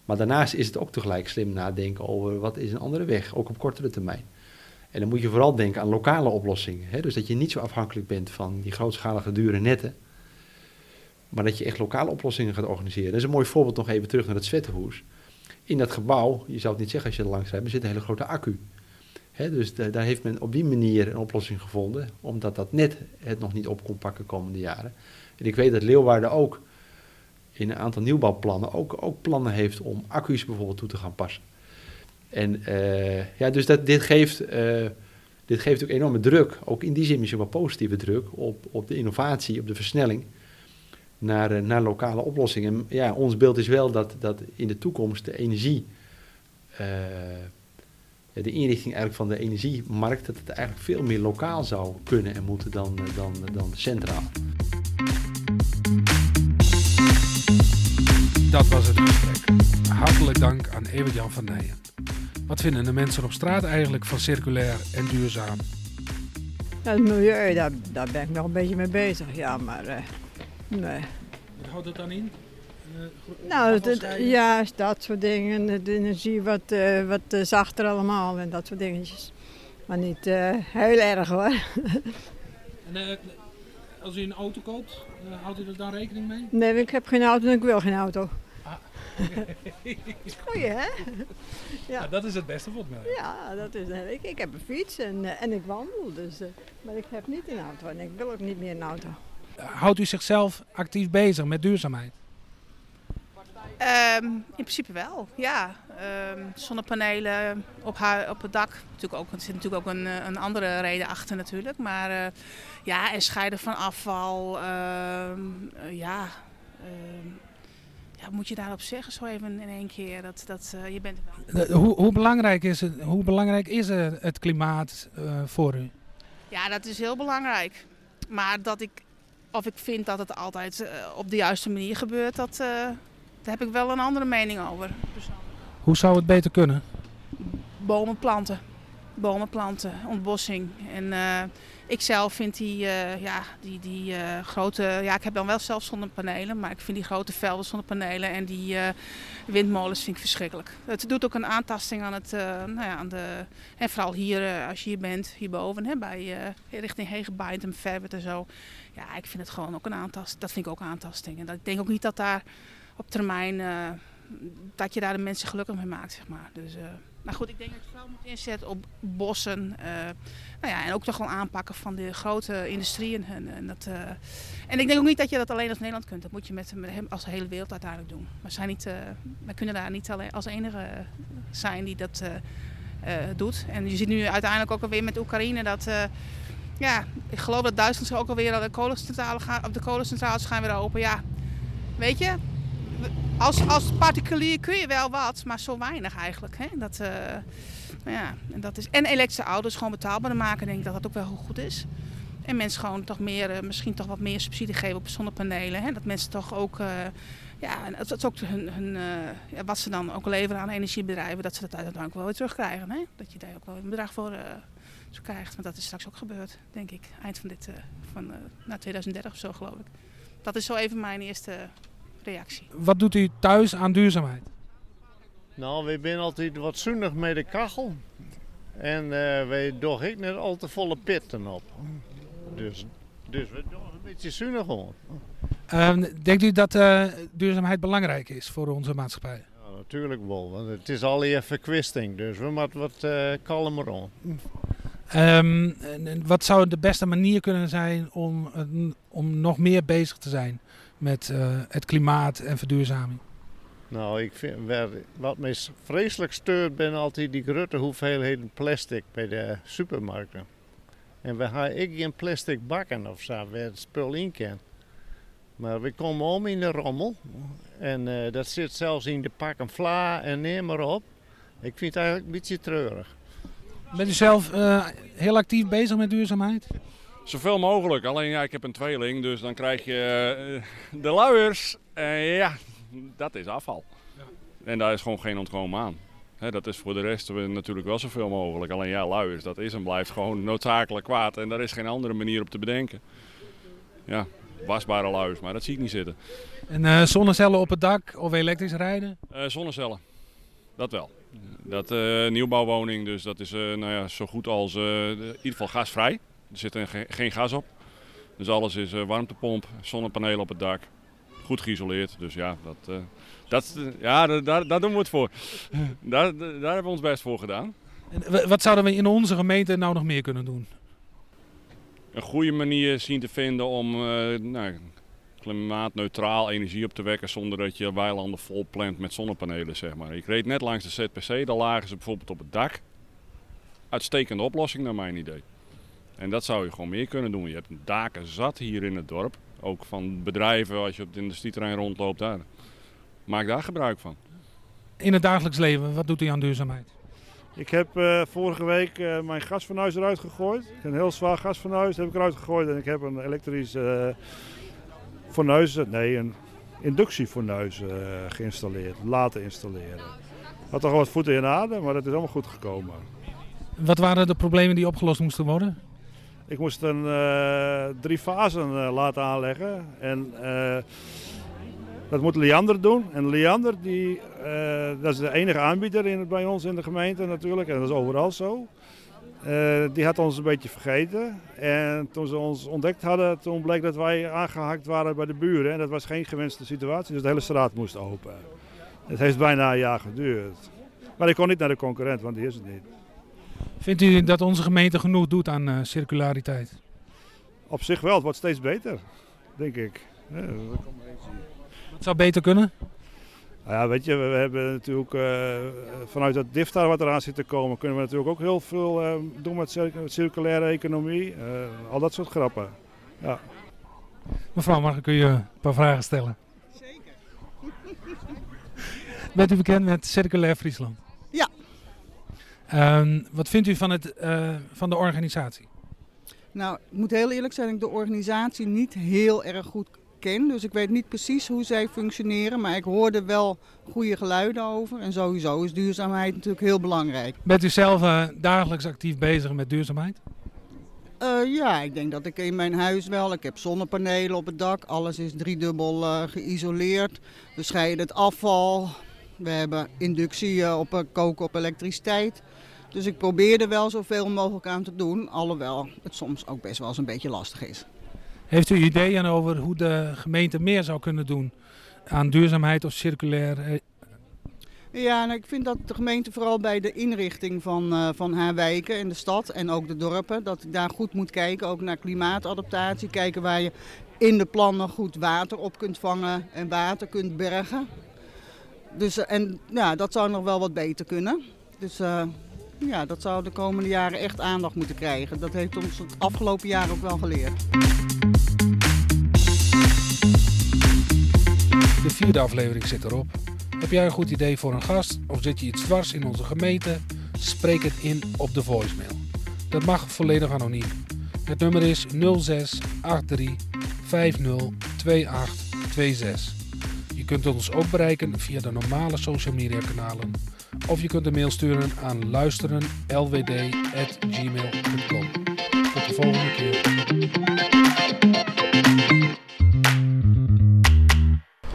Maar daarnaast is het ook tegelijk slim nadenken over wat is een andere weg, ook op kortere termijn. En dan moet je vooral denken aan lokale oplossingen. Hè? Dus dat je niet zo afhankelijk bent van die grootschalige dure netten. Maar dat je echt lokale oplossingen gaat organiseren. Dat is een mooi voorbeeld nog even terug naar het Zwettenhoes. In dat gebouw, je zou het niet zeggen als je er langs rijdt, maar zit een hele grote accu. Dus de, daar heeft men op die manier een oplossing gevonden, omdat dat net het nog niet op kon pakken komende jaren. En ik weet dat Leeuwarden ook in een aantal nieuwbouwplannen ook, ook plannen heeft om accu's bijvoorbeeld toe te gaan passen. En uh, ja, dus dat, dit, geeft, uh, dit geeft ook enorme druk, ook in die zin misschien wel positieve druk, op, op de innovatie, op de versnelling naar, uh, naar lokale oplossingen. En ja, ons beeld is wel dat, dat in de toekomst de energie, de inrichting eigenlijk van de energiemarkt, dat het eigenlijk veel meer lokaal zou kunnen en moeten dan, dan, dan centraal. Dat was het gesprek. Hartelijk dank aan Evert-Jan van Nijen. Wat vinden de mensen op straat eigenlijk van circulair en duurzaam? Ja, het milieu, daar, daar ben ik nog een beetje mee bezig. Ja, maar uh, nee. Wat houdt het dan in? Uh, nou, het, ja, dat soort dingen. De energie wat, uh, wat zachter allemaal en dat soort dingetjes. Maar niet heel erg hoor. en, als u een auto koopt, uh, houdt u er dan rekening mee? Nee, ik heb geen auto en ik wil geen auto. Ah. Goeie, hè? Ja. dat is het beste voor mij. Ja, dat is, ik, ik heb een fiets en, uh, en ik wandel, dus, uh, maar ik heb niet een auto en ik wil ook niet meer een auto. Houdt u zichzelf actief bezig met duurzaamheid? Ehm, in principe wel, ja. Ehm, zonnepanelen op, op het dak. Natuurlijk ook, er zit natuurlijk ook een, eh, een andere reden achter natuurlijk. Maar uh, ja, en scheiden van afval. Uh, ja, ja, moet je daarop zeggen zo even in één keer? Dat, dat, je bent hoe, hoe, belangrijk is het, hoe belangrijk is het klimaat voor u? Ja, dat is heel belangrijk. Maar dat ik, of ik vind dat het altijd op de juiste manier gebeurt, dat daar heb ik wel een andere mening over. Hoe zou het beter kunnen? Bomen planten. Bomen planten, ontbossing. En uh, ik zelf vind die, uh, ja, die, die uh, grote... Ja, ik heb dan wel zelf zonnepanelen. Maar ik vind die grote velden zonnepanelen en die windmolens vind ik verschrikkelijk. Het doet ook een aantasting aan het... nou ja, aan de, en vooral hier, als je hier bent, hierboven. Hè, bij, richting Hegebijd en Verwet en zo. Ja, ik vind het gewoon ook een aantasting. Dat vind ik ook aantasting. En dat, ik denk ook niet dat daar op termijn uh, dat je daar de mensen gelukkig mee maakt, zeg maar. Dus, uh, goed, ik denk dat je vooral moet inzetten op bossen. Uh, nou ja, en ook toch wel aanpakken van de grote industrieën. En, en, dat, en ik denk ook niet dat je dat alleen als Nederland kunt. Dat moet je met, met als de hele wereld uiteindelijk doen. We zijn niet, wij kunnen daar niet alleen als enige zijn die dat doet. En je ziet nu uiteindelijk ook alweer met Oekraïne dat ja, ik geloof dat Duitsland ook alweer de kolencentrale gaan, of de kolencentrales gaan weer open. Ja, weet je, als, als particulier kun je wel wat, maar zo weinig eigenlijk. Hè? Dat, uh, ja, en, dat is, en elektrische auto's gewoon betaalbaar maken, denk ik dat dat ook wel goed is. En mensen gewoon toch meer, uh, misschien toch wat meer subsidie geven op zonnepanelen. Hè? Dat mensen toch ook, uh, ja, dat is ook hun, hun ja, wat ze dan ook leveren aan energiebedrijven, dat ze dat uiteindelijk wel weer terugkrijgen. Hè? Dat je daar ook wel een bedrag voor zo krijgt. Want dat is straks ook gebeurd, denk ik. Eind van dit, van, na 2030 of zo geloof ik. Dat is zo even mijn eerste reactie. Wat doet u thuis aan duurzaamheid? Nou, we zijn altijd wat zuinig met de kachel. En uh, wij doen ik net al te volle pitten op. Dus, dus we doen een beetje zuinig om. Uh, denkt u dat uh, duurzaamheid belangrijk is voor onze maatschappij? Ja, natuurlijk wel, want het is al hier verkwisting, dus we moeten wat uh, kalmer om. Um, wat zou de beste manier kunnen zijn om, om nog meer bezig te zijn met uh, het klimaat en verduurzaming? Nou, ik vind, wat mij vreselijk steurt ben altijd die grote hoeveelheden plastic bij de supermarkten. En we hebben ik geen plastic bakken of zo, waar het spul in kan. Maar we komen om in de rommel. En uh, dat zit zelfs in de pakken vla en neem maar op. Ik vind het eigenlijk een beetje treurig. Bent u zelf uh, heel actief bezig met duurzaamheid? Zoveel mogelijk. Alleen ja, ik heb een tweeling, dus dan krijg je uh, de luiers. En ja, dat is afval. Ja. En daar is gewoon geen ontkomen aan. He, dat is voor de rest natuurlijk wel zoveel mogelijk. Alleen ja, luiers, dat is en blijft gewoon noodzakelijk kwaad. En daar is geen andere manier op te bedenken. Ja, wasbare luiers, maar dat zie ik niet zitten. En uh, zonnecellen op het dak of elektrisch rijden? Uh, zonnecellen, dat wel. Dat uh, nieuwbouwwoning, dus dat is nou ja, zo goed als in ieder geval gasvrij. Er zit geen gas op. Dus alles is uh, warmtepomp, zonnepanelen op het dak. Goed geïsoleerd. Dus ja, dat, uh, dat, ja daar, daar doen we het voor. daar, daar hebben we ons best voor gedaan. En wat zouden we in onze gemeente nou nog meer kunnen doen? Een goede manier zien te vinden om uh, nou, klimaatneutraal energie op te wekken zonder dat je weilanden vol plant met zonnepanelen. Zeg maar. Ik reed net langs de ZPC, daar lagen ze bijvoorbeeld op het dak. Uitstekende oplossing naar mijn idee. En dat zou je gewoon meer kunnen doen. Je hebt daken zat hier in het dorp. Ook van bedrijven als je op het industrieterrein rondloopt daar. Maak daar gebruik van. In het dagelijks leven, wat doet u aan duurzaamheid? Ik heb uh, vorige week uh, mijn gasfornuis eruit gegooid. Een heel zwaar gasfornuis heb ik eruit gegooid. En ik heb een elektrisch uh, fornuis, nee een inductiefornuis geïnstalleerd. Laten installeren. Had toch wat voeten in aarde, maar dat is allemaal goed gekomen. Wat waren de problemen die opgelost moesten worden? Ik moest een uh, drie fasen uh, laten aanleggen. En uh, dat moet Liander doen. En Liander, die, dat is de enige aanbieder in, bij ons in de gemeente natuurlijk. En dat is overal zo. die had ons een beetje vergeten. En toen ze ons ontdekt hadden, toen bleek dat wij aangehakt waren bij de buren. En dat was geen gewenste situatie, dus de hele straat moest open. Het heeft bijna een jaar geduurd. Maar ik kon niet naar de concurrent, want die is het niet. Vindt u dat onze gemeente genoeg doet aan uh, circulariteit? Op zich wel, het wordt steeds beter, denk ik. Ja, Wat zou beter kunnen? Nou ja, weet je, we, hebben natuurlijk eh, vanuit dat DIFTA wat eraan zit te komen, kunnen we natuurlijk ook heel veel eh, doen met cir- circulaire economie. eh, al dat soort grappen. Ja. Mevrouw, mag ik u eh, een paar vragen stellen? Zeker. Bent u bekend met Circulair Friesland? Ehm, wat vindt u van, het, eh, van de organisatie? Nou, ik moet heel eerlijk zijn dat ik de organisatie niet heel erg goed ken. Dus ik weet niet precies hoe zij functioneren. Maar ik hoorde wel goede geluiden over. En sowieso is duurzaamheid natuurlijk heel belangrijk. Bent u zelf eh, dagelijks actief bezig met duurzaamheid? Eh, ja, ik denk dat ik in mijn huis wel. Ik heb zonnepanelen op het dak. Alles is driedubbel eh, geïsoleerd. We scheiden het afval. We hebben inductie op koken op elektriciteit. Dus ik probeer er wel zoveel mogelijk aan te doen. Alhoewel het soms ook best wel eens een beetje lastig is. Heeft u ideeën over hoe de gemeente meer zou kunnen doen aan duurzaamheid of circulair? eh, Ja, nou, ik vind dat de gemeente vooral bij de inrichting van, eh, van haar wijken in de stad en ook de dorpen, dat ik daar goed moet kijken, ook naar klimaatadaptatie. Kijken waar je in de plannen goed water op kunt vangen en water kunt bergen. Dus, eh, en ja, dat zou nog wel wat beter kunnen. Dus ja, dat zou de komende jaren echt aandacht moeten krijgen. Dat heeft ons het afgelopen jaar ook wel geleerd. De vierde aflevering zit erop. Heb jij een goed idee voor een gast of zit je iets dwars in onze gemeente? Spreek het in op de voicemail. Dat mag volledig anoniem. Het nummer is 06 83 50 28 26. Je kunt ons ook bereiken via de normale social media kanalen. Of je kunt een mail sturen aan luisterenlwd.gmail.com. Tot de volgende keer.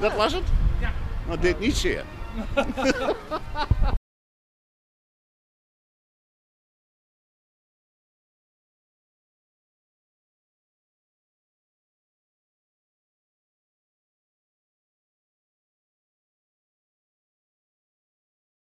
Dat was het? Ja. Nou, dit niet zeer.